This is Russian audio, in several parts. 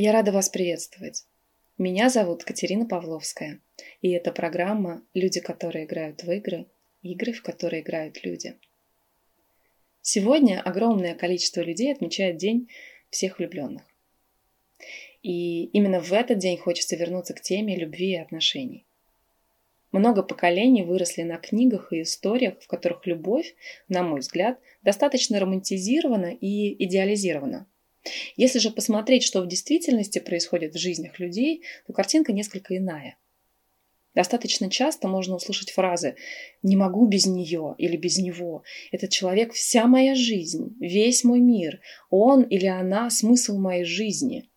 Я рада вас приветствовать. Меня зовут Катерина Павловская, и это программа «Люди, которые играют в игры», игры, в которые играют люди. Сегодня огромное количество людей отмечает День всех влюбленных. И именно в этот день хочется вернуться к теме любви и отношений. Много поколений выросли на книгах и историях, в которых любовь, на мой взгляд, достаточно романтизирована и идеализирована – если же посмотреть, что в действительности происходит в жизнях людей, то картинка несколько иная. Достаточно часто можно услышать фразы «не могу без нее» или «без него». Этот человек – вся моя жизнь, весь мой мир. Он или она – смысл моей жизни.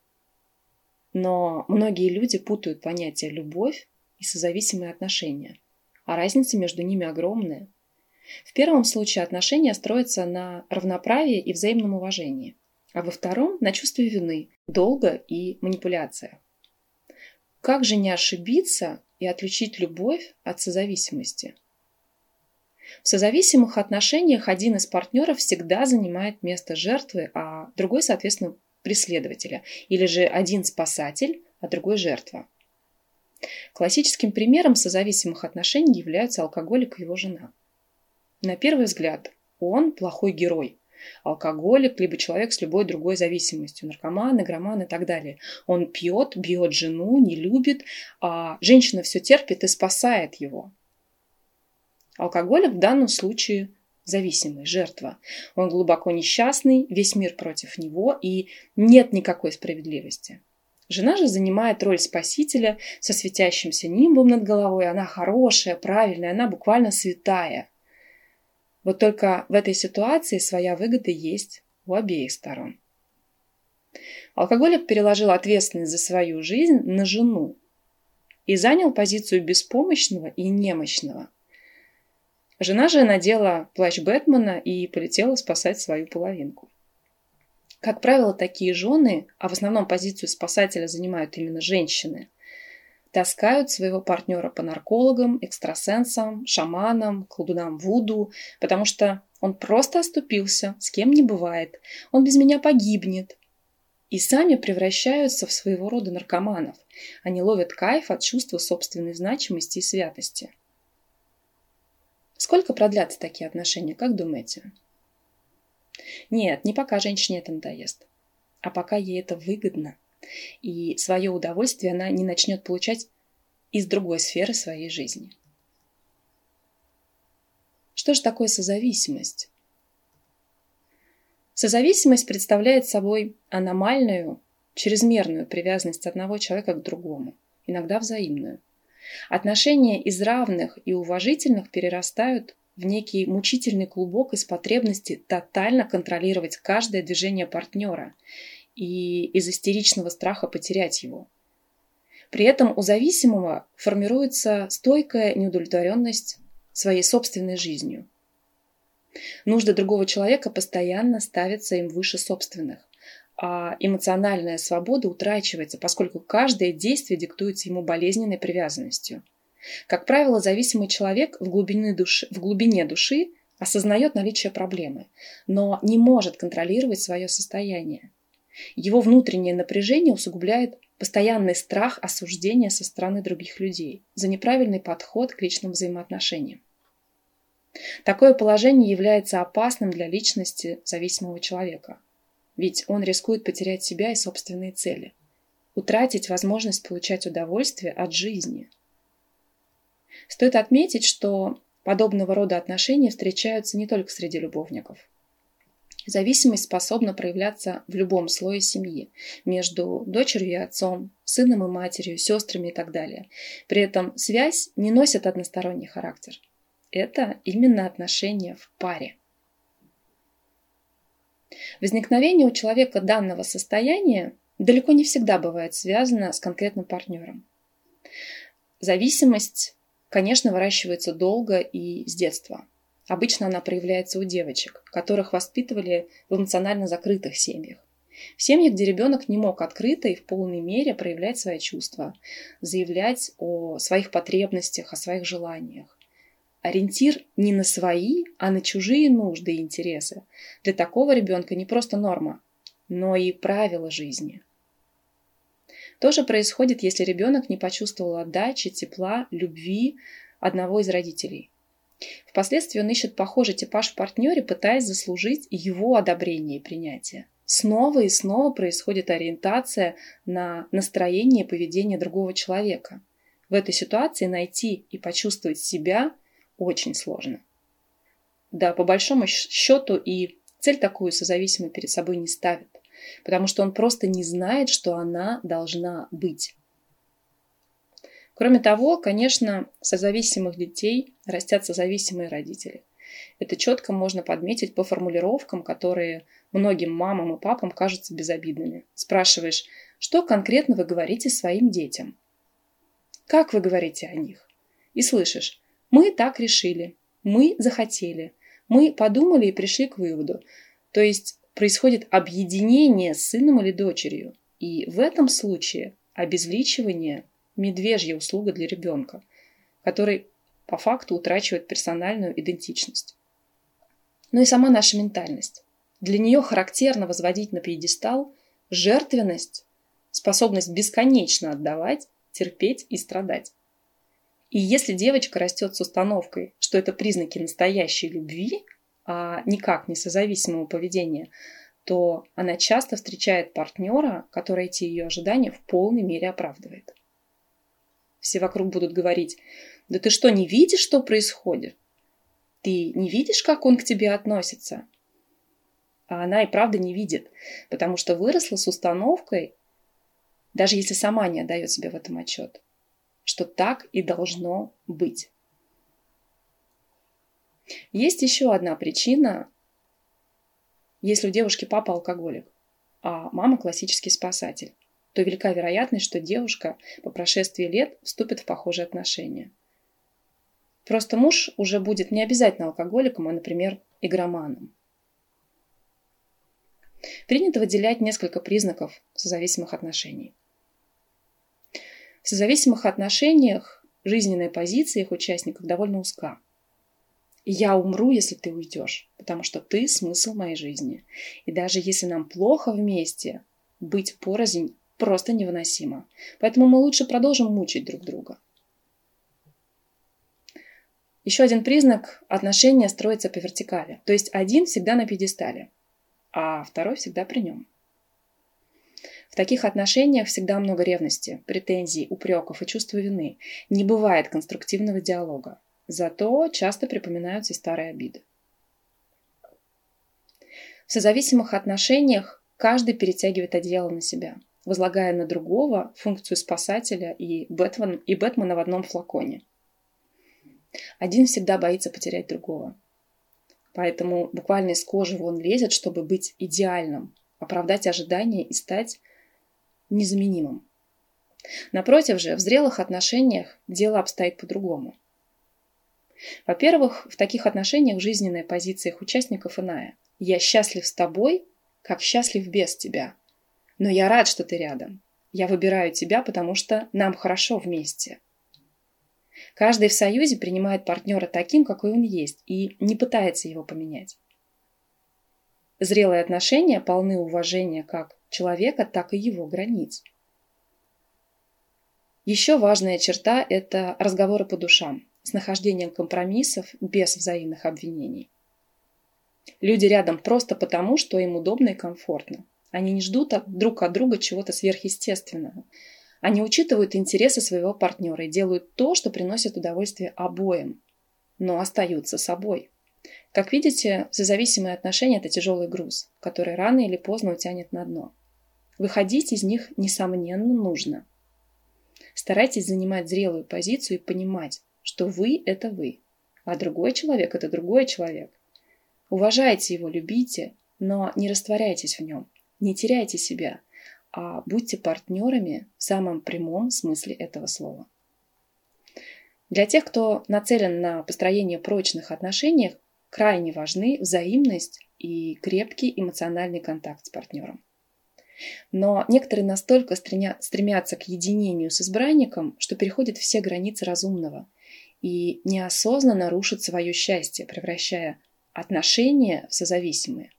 Но многие люди путают понятия «любовь» и созависимые отношения. А разница между ними огромная. В первом случае отношения строятся на равноправии и взаимном уважении а во втором – на чувстве вины, долга и манипуляция. Как же не ошибиться и отличить любовь от созависимости? В созависимых отношениях один из партнеров всегда занимает место жертвы, а другой, соответственно, преследователя. Или же один спасатель, а другой жертва. Классическим примером созависимых отношений являются алкоголик и его жена. На первый взгляд, он плохой герой – алкоголик, либо человек с любой другой зависимостью, наркоман, игроман и так далее. Он пьет, бьет жену, не любит, а женщина все терпит и спасает его. Алкоголик в данном случае зависимый, жертва. Он глубоко несчастный, весь мир против него, и нет никакой справедливости. Жена же занимает роль спасителя со светящимся нимбом над головой. Она хорошая, правильная, она буквально святая. Вот только в этой ситуации своя выгода есть у обеих сторон. Алкоголик переложил ответственность за свою жизнь на жену и занял позицию беспомощного и немощного. Жена же надела плащ Бэтмена и полетела спасать свою половинку. Как правило, такие жены, а в основном позицию спасателя занимают именно женщины – таскают своего партнера по наркологам, экстрасенсам, шаманам, колдунам Вуду, потому что он просто оступился, с кем не бывает, он без меня погибнет. И сами превращаются в своего рода наркоманов. Они ловят кайф от чувства собственной значимости и святости. Сколько продлятся такие отношения, как думаете? Нет, не пока женщине это надоест, а пока ей это выгодно. И свое удовольствие она не начнет получать из другой сферы своей жизни. Что же такое созависимость? Созависимость представляет собой аномальную, чрезмерную привязанность одного человека к другому, иногда взаимную. Отношения из равных и уважительных перерастают в некий мучительный клубок из потребности тотально контролировать каждое движение партнера и из истеричного страха потерять его. При этом у зависимого формируется стойкая неудовлетворенность своей собственной жизнью. Нужды другого человека постоянно ставятся им выше собственных, а эмоциональная свобода утрачивается, поскольку каждое действие диктуется ему болезненной привязанностью. Как правило, зависимый человек в глубине души, в глубине души осознает наличие проблемы, но не может контролировать свое состояние. Его внутреннее напряжение усугубляет постоянный страх осуждения со стороны других людей за неправильный подход к личным взаимоотношениям. Такое положение является опасным для личности зависимого человека, ведь он рискует потерять себя и собственные цели, утратить возможность получать удовольствие от жизни. Стоит отметить, что подобного рода отношения встречаются не только среди любовников – Зависимость способна проявляться в любом слое семьи, между дочерью и отцом, сыном и матерью, сестрами и так далее. При этом связь не носит односторонний характер. Это именно отношения в паре. Возникновение у человека данного состояния далеко не всегда бывает связано с конкретным партнером. Зависимость, конечно, выращивается долго и с детства – Обычно она проявляется у девочек, которых воспитывали в эмоционально закрытых семьях. В семьях, где ребенок не мог открыто и в полной мере проявлять свои чувства, заявлять о своих потребностях, о своих желаниях. Ориентир не на свои, а на чужие нужды и интересы. Для такого ребенка не просто норма, но и правила жизни. То же происходит, если ребенок не почувствовал отдачи, тепла, любви одного из родителей. Впоследствии он ищет похожий типаж в партнере, пытаясь заслужить его одобрение и принятие. Снова и снова происходит ориентация на настроение и поведение другого человека. В этой ситуации найти и почувствовать себя очень сложно. Да, по большому счету и цель такую созависимый перед собой не ставит, потому что он просто не знает, что она должна быть. Кроме того, конечно, созависимых детей растят созависимые родители. Это четко можно подметить по формулировкам, которые многим мамам и папам кажутся безобидными. Спрашиваешь, что конкретно вы говорите своим детям? Как вы говорите о них? И слышишь, мы так решили, мы захотели, мы подумали и пришли к выводу. То есть происходит объединение с сыном или дочерью. И в этом случае обезличивание – медвежья услуга для ребенка, который по факту утрачивает персональную идентичность. Но ну и сама наша ментальность. Для нее характерно возводить на пьедестал жертвенность, способность бесконечно отдавать, терпеть и страдать. И если девочка растет с установкой, что это признаки настоящей любви, а никак не созависимого поведения, то она часто встречает партнера, который эти ее ожидания в полной мере оправдывает. Все вокруг будут говорить, да ты что, не видишь, что происходит? Ты не видишь, как он к тебе относится? А она и правда не видит, потому что выросла с установкой, даже если сама не отдает себе в этом отчет, что так и должно быть. Есть еще одна причина, если у девушки папа алкоголик, а мама классический спасатель, то велика вероятность, что девушка по прошествии лет вступит в похожие отношения. Просто муж уже будет не обязательно алкоголиком, а, например, игроманом. Принято выделять несколько признаков созависимых отношений. В созависимых отношениях жизненная позиция их участников довольно узка. Я умру, если ты уйдешь, потому что ты смысл моей жизни. И даже если нам плохо вместе, быть порознь просто невыносимо. Поэтому мы лучше продолжим мучить друг друга. Еще один признак – отношения строятся по вертикали. То есть один всегда на пьедестале, а второй всегда при нем. В таких отношениях всегда много ревности, претензий, упреков и чувства вины. Не бывает конструктивного диалога. Зато часто припоминаются и старые обиды. В созависимых отношениях каждый перетягивает одеяло на себя, возлагая на другого функцию спасателя и, Бэтмен, и Бэтмена в одном флаконе. Один всегда боится потерять другого. Поэтому буквально из кожи вон лезет, чтобы быть идеальным, оправдать ожидания и стать незаменимым. Напротив же, в зрелых отношениях дело обстоит по-другому. Во-первых, в таких отношениях жизненная позиция их участников иная. Я счастлив с тобой, как счастлив без тебя. Но я рад, что ты рядом. Я выбираю тебя, потому что нам хорошо вместе. Каждый в союзе принимает партнера таким, какой он есть, и не пытается его поменять. Зрелые отношения полны уважения как человека, так и его границ. Еще важная черта – это разговоры по душам, с нахождением компромиссов без взаимных обвинений. Люди рядом просто потому, что им удобно и комфортно. Они не ждут друг от друга чего-то сверхъестественного. Они учитывают интересы своего партнера и делают то, что приносит удовольствие обоим, но остаются собой. Как видите, созависимые отношения – это тяжелый груз, который рано или поздно утянет на дно. Выходить из них, несомненно, нужно. Старайтесь занимать зрелую позицию и понимать, что вы – это вы, а другой человек – это другой человек. Уважайте его, любите, но не растворяйтесь в нем, не теряйте себя, а будьте партнерами в самом прямом смысле этого слова. Для тех, кто нацелен на построение прочных отношений, крайне важны взаимность и крепкий эмоциональный контакт с партнером. Но некоторые настолько стремятся к единению с избранником, что переходят все границы разумного и неосознанно рушат свое счастье, превращая отношения в созависимые.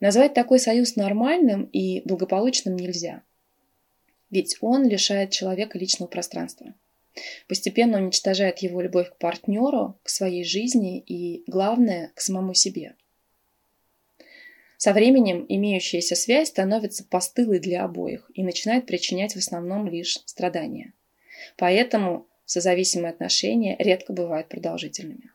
Назвать такой союз нормальным и благополучным нельзя. Ведь он лишает человека личного пространства. Постепенно уничтожает его любовь к партнеру, к своей жизни и, главное, к самому себе. Со временем имеющаяся связь становится постылой для обоих и начинает причинять в основном лишь страдания. Поэтому созависимые отношения редко бывают продолжительными.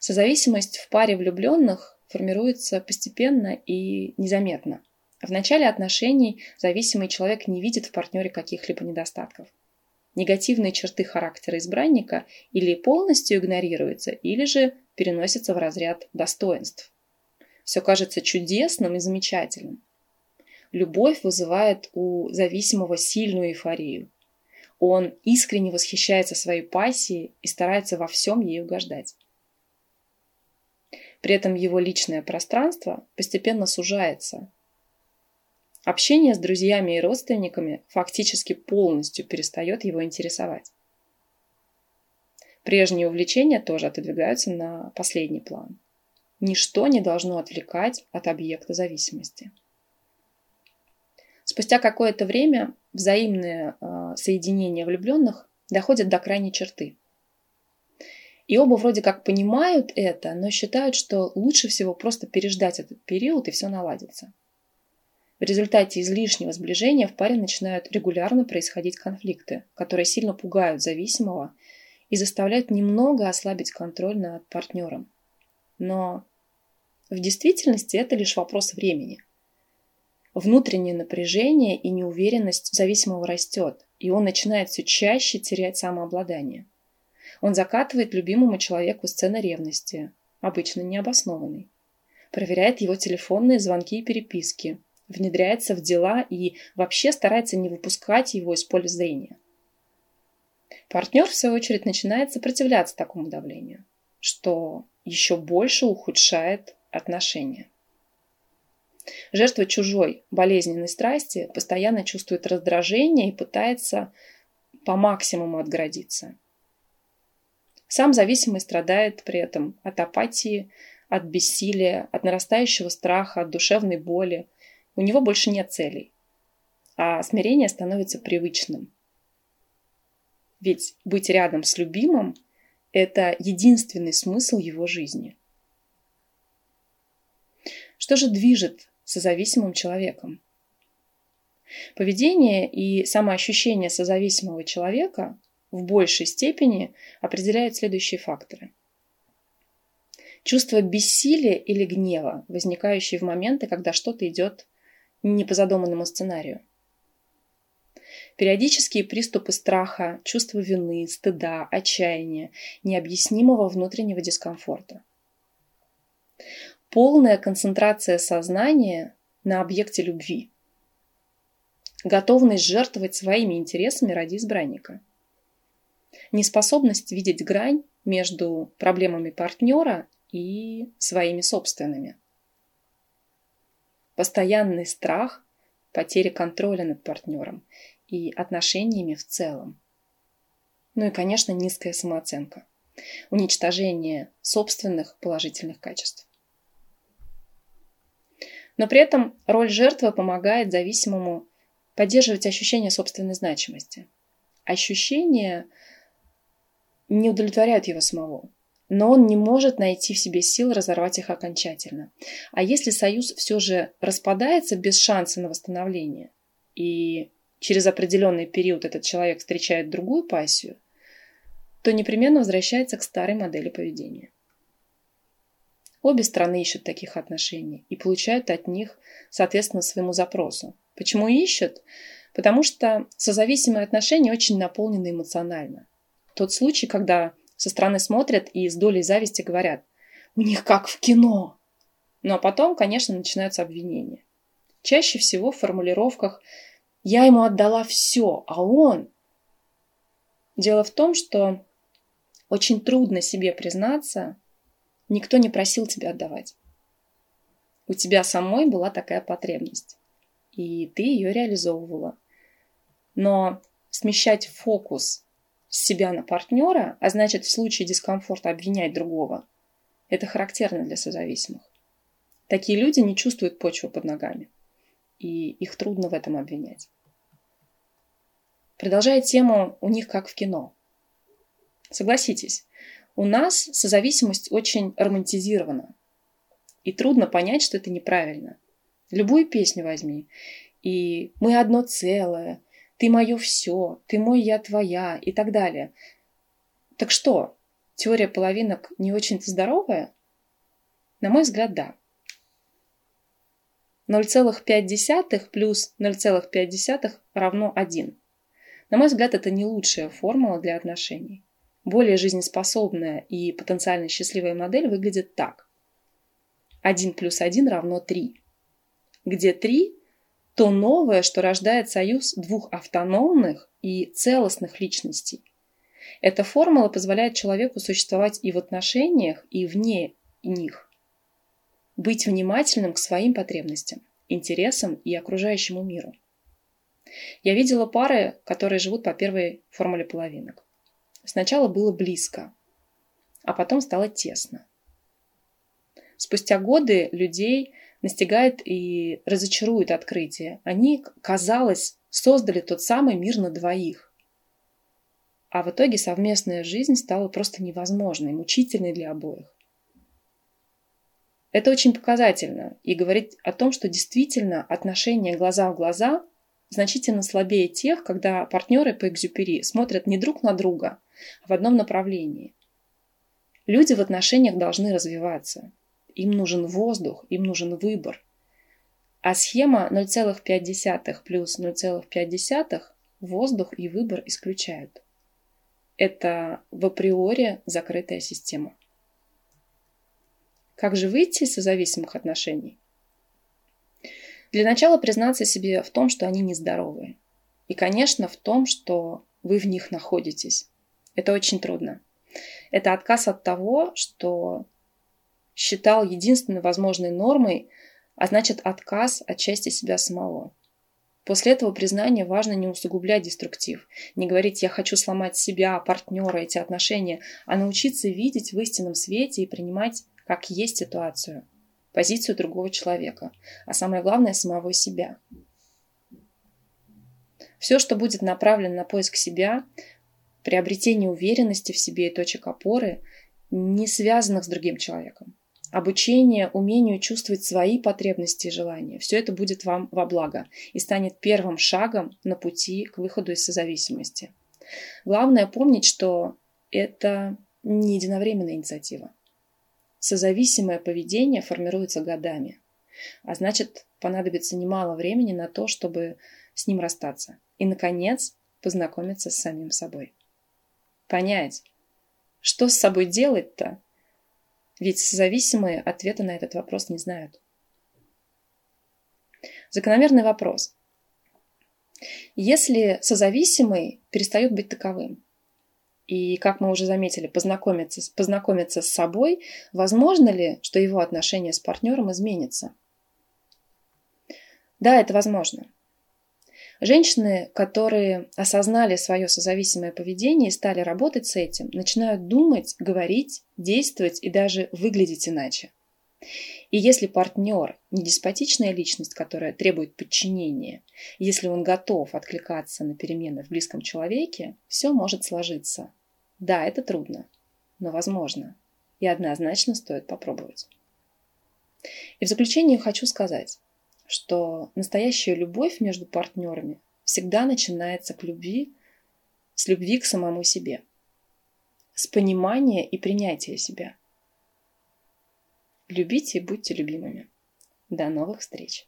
Созависимость в паре влюбленных формируется постепенно и незаметно. В начале отношений зависимый человек не видит в партнере каких-либо недостатков. Негативные черты характера избранника или полностью игнорируются, или же переносятся в разряд достоинств. Все кажется чудесным и замечательным. Любовь вызывает у зависимого сильную эйфорию. Он искренне восхищается своей пассией и старается во всем ей угождать. При этом его личное пространство постепенно сужается. Общение с друзьями и родственниками фактически полностью перестает его интересовать. Прежние увлечения тоже отодвигаются на последний план. Ничто не должно отвлекать от объекта зависимости. Спустя какое-то время взаимное э, соединение влюбленных доходит до крайней черты. И оба вроде как понимают это, но считают, что лучше всего просто переждать этот период и все наладится. В результате излишнего сближения в паре начинают регулярно происходить конфликты, которые сильно пугают зависимого и заставляют немного ослабить контроль над партнером. Но в действительности это лишь вопрос времени. Внутреннее напряжение и неуверенность зависимого растет, и он начинает все чаще терять самообладание. Он закатывает любимому человеку сцены ревности, обычно необоснованной. Проверяет его телефонные звонки и переписки, внедряется в дела и вообще старается не выпускать его из поля зрения. Партнер, в свою очередь, начинает сопротивляться такому давлению, что еще больше ухудшает отношения. Жертва чужой болезненной страсти постоянно чувствует раздражение и пытается по максимуму отгородиться. Сам зависимый страдает при этом от апатии, от бессилия, от нарастающего страха, от душевной боли. У него больше нет целей, а смирение становится привычным. Ведь быть рядом с любимым – это единственный смысл его жизни – что же движет созависимым человеком? Поведение и самоощущение созависимого человека в большей степени определяют следующие факторы. Чувство бессилия или гнева, возникающие в моменты, когда что-то идет не по задуманному сценарию. Периодические приступы страха, чувство вины, стыда, отчаяния, необъяснимого внутреннего дискомфорта полная концентрация сознания на объекте любви. Готовность жертвовать своими интересами ради избранника. Неспособность видеть грань между проблемами партнера и своими собственными. Постоянный страх потери контроля над партнером и отношениями в целом. Ну и, конечно, низкая самооценка. Уничтожение собственных положительных качеств. Но при этом роль жертвы помогает зависимому поддерживать ощущение собственной значимости. Ощущения не удовлетворяют его самого, но он не может найти в себе сил разорвать их окончательно. А если союз все же распадается без шанса на восстановление, и через определенный период этот человек встречает другую пассию, то непременно возвращается к старой модели поведения. Обе страны ищут таких отношений и получают от них, соответственно, своему запросу. Почему ищут? Потому что созависимые отношения очень наполнены эмоционально. Тот случай, когда со стороны смотрят и с долей зависти говорят «У них как в кино!» Ну а потом, конечно, начинаются обвинения. Чаще всего в формулировках «Я ему отдала все, а он...» Дело в том, что очень трудно себе признаться, Никто не просил тебя отдавать. У тебя самой была такая потребность. И ты ее реализовывала. Но смещать фокус с себя на партнера, а значит в случае дискомфорта обвинять другого, это характерно для созависимых. Такие люди не чувствуют почву под ногами. и их трудно в этом обвинять. Продолжая тему «у них как в кино». Согласитесь, у нас созависимость очень романтизирована. И трудно понять, что это неправильно. Любую песню возьми. И мы одно целое, ты мое все, ты мой, я твоя и так далее. Так что, теория половинок не очень-то здоровая? На мой взгляд, да. 0,5 плюс 0,5 равно 1. На мой взгляд, это не лучшая формула для отношений. Более жизнеспособная и потенциально счастливая модель выглядит так. 1 плюс 1 равно 3. Где 3 – то новое, что рождает союз двух автономных и целостных личностей. Эта формула позволяет человеку существовать и в отношениях, и вне них. Быть внимательным к своим потребностям, интересам и окружающему миру. Я видела пары, которые живут по первой формуле половинок. Сначала было близко, а потом стало тесно. Спустя годы людей настигает и разочарует открытие. Они, казалось, создали тот самый мир на двоих. А в итоге совместная жизнь стала просто невозможной, мучительной для обоих. Это очень показательно и говорит о том, что действительно отношения глаза в глаза значительно слабее тех, когда партнеры по экзюпери смотрят не друг на друга, а в одном направлении. Люди в отношениях должны развиваться. Им нужен воздух, им нужен выбор. А схема 0,5 плюс 0,5 воздух и выбор исключают. Это в априори закрытая система. Как же выйти из созависимых отношений? Для начала признаться себе в том, что они нездоровые. И, конечно, в том, что вы в них находитесь. Это очень трудно. Это отказ от того, что считал единственной возможной нормой, а значит отказ от части себя самого. После этого признания важно не усугублять деструктив, не говорить «я хочу сломать себя, партнера, эти отношения», а научиться видеть в истинном свете и принимать как есть ситуацию, позицию другого человека, а самое главное – самого себя. Все, что будет направлено на поиск себя, приобретение уверенности в себе и точек опоры, не связанных с другим человеком обучение умению чувствовать свои потребности и желания. Все это будет вам во благо и станет первым шагом на пути к выходу из созависимости. Главное помнить, что это не единовременная инициатива. Созависимое поведение формируется годами, а значит, понадобится немало времени на то, чтобы с ним расстаться и, наконец, познакомиться с самим собой. Понять, что с собой делать-то, ведь зависимые ответа на этот вопрос не знают. Закономерный вопрос. Если созависимый перестает быть таковым, и, как мы уже заметили, познакомиться, познакомиться с собой, возможно ли, что его отношения с партнером изменятся? Да, это возможно. Женщины, которые осознали свое созависимое поведение и стали работать с этим, начинают думать, говорить, действовать и даже выглядеть иначе. И если партнер не деспотичная личность, которая требует подчинения, если он готов откликаться на перемены в близком человеке, все может сложиться. Да, это трудно, но возможно. И однозначно стоит попробовать. И в заключение хочу сказать, что настоящая любовь между партнерами всегда начинается к любви, с любви к самому себе, с понимания и принятия себя. Любите и будьте любимыми. До новых встреч!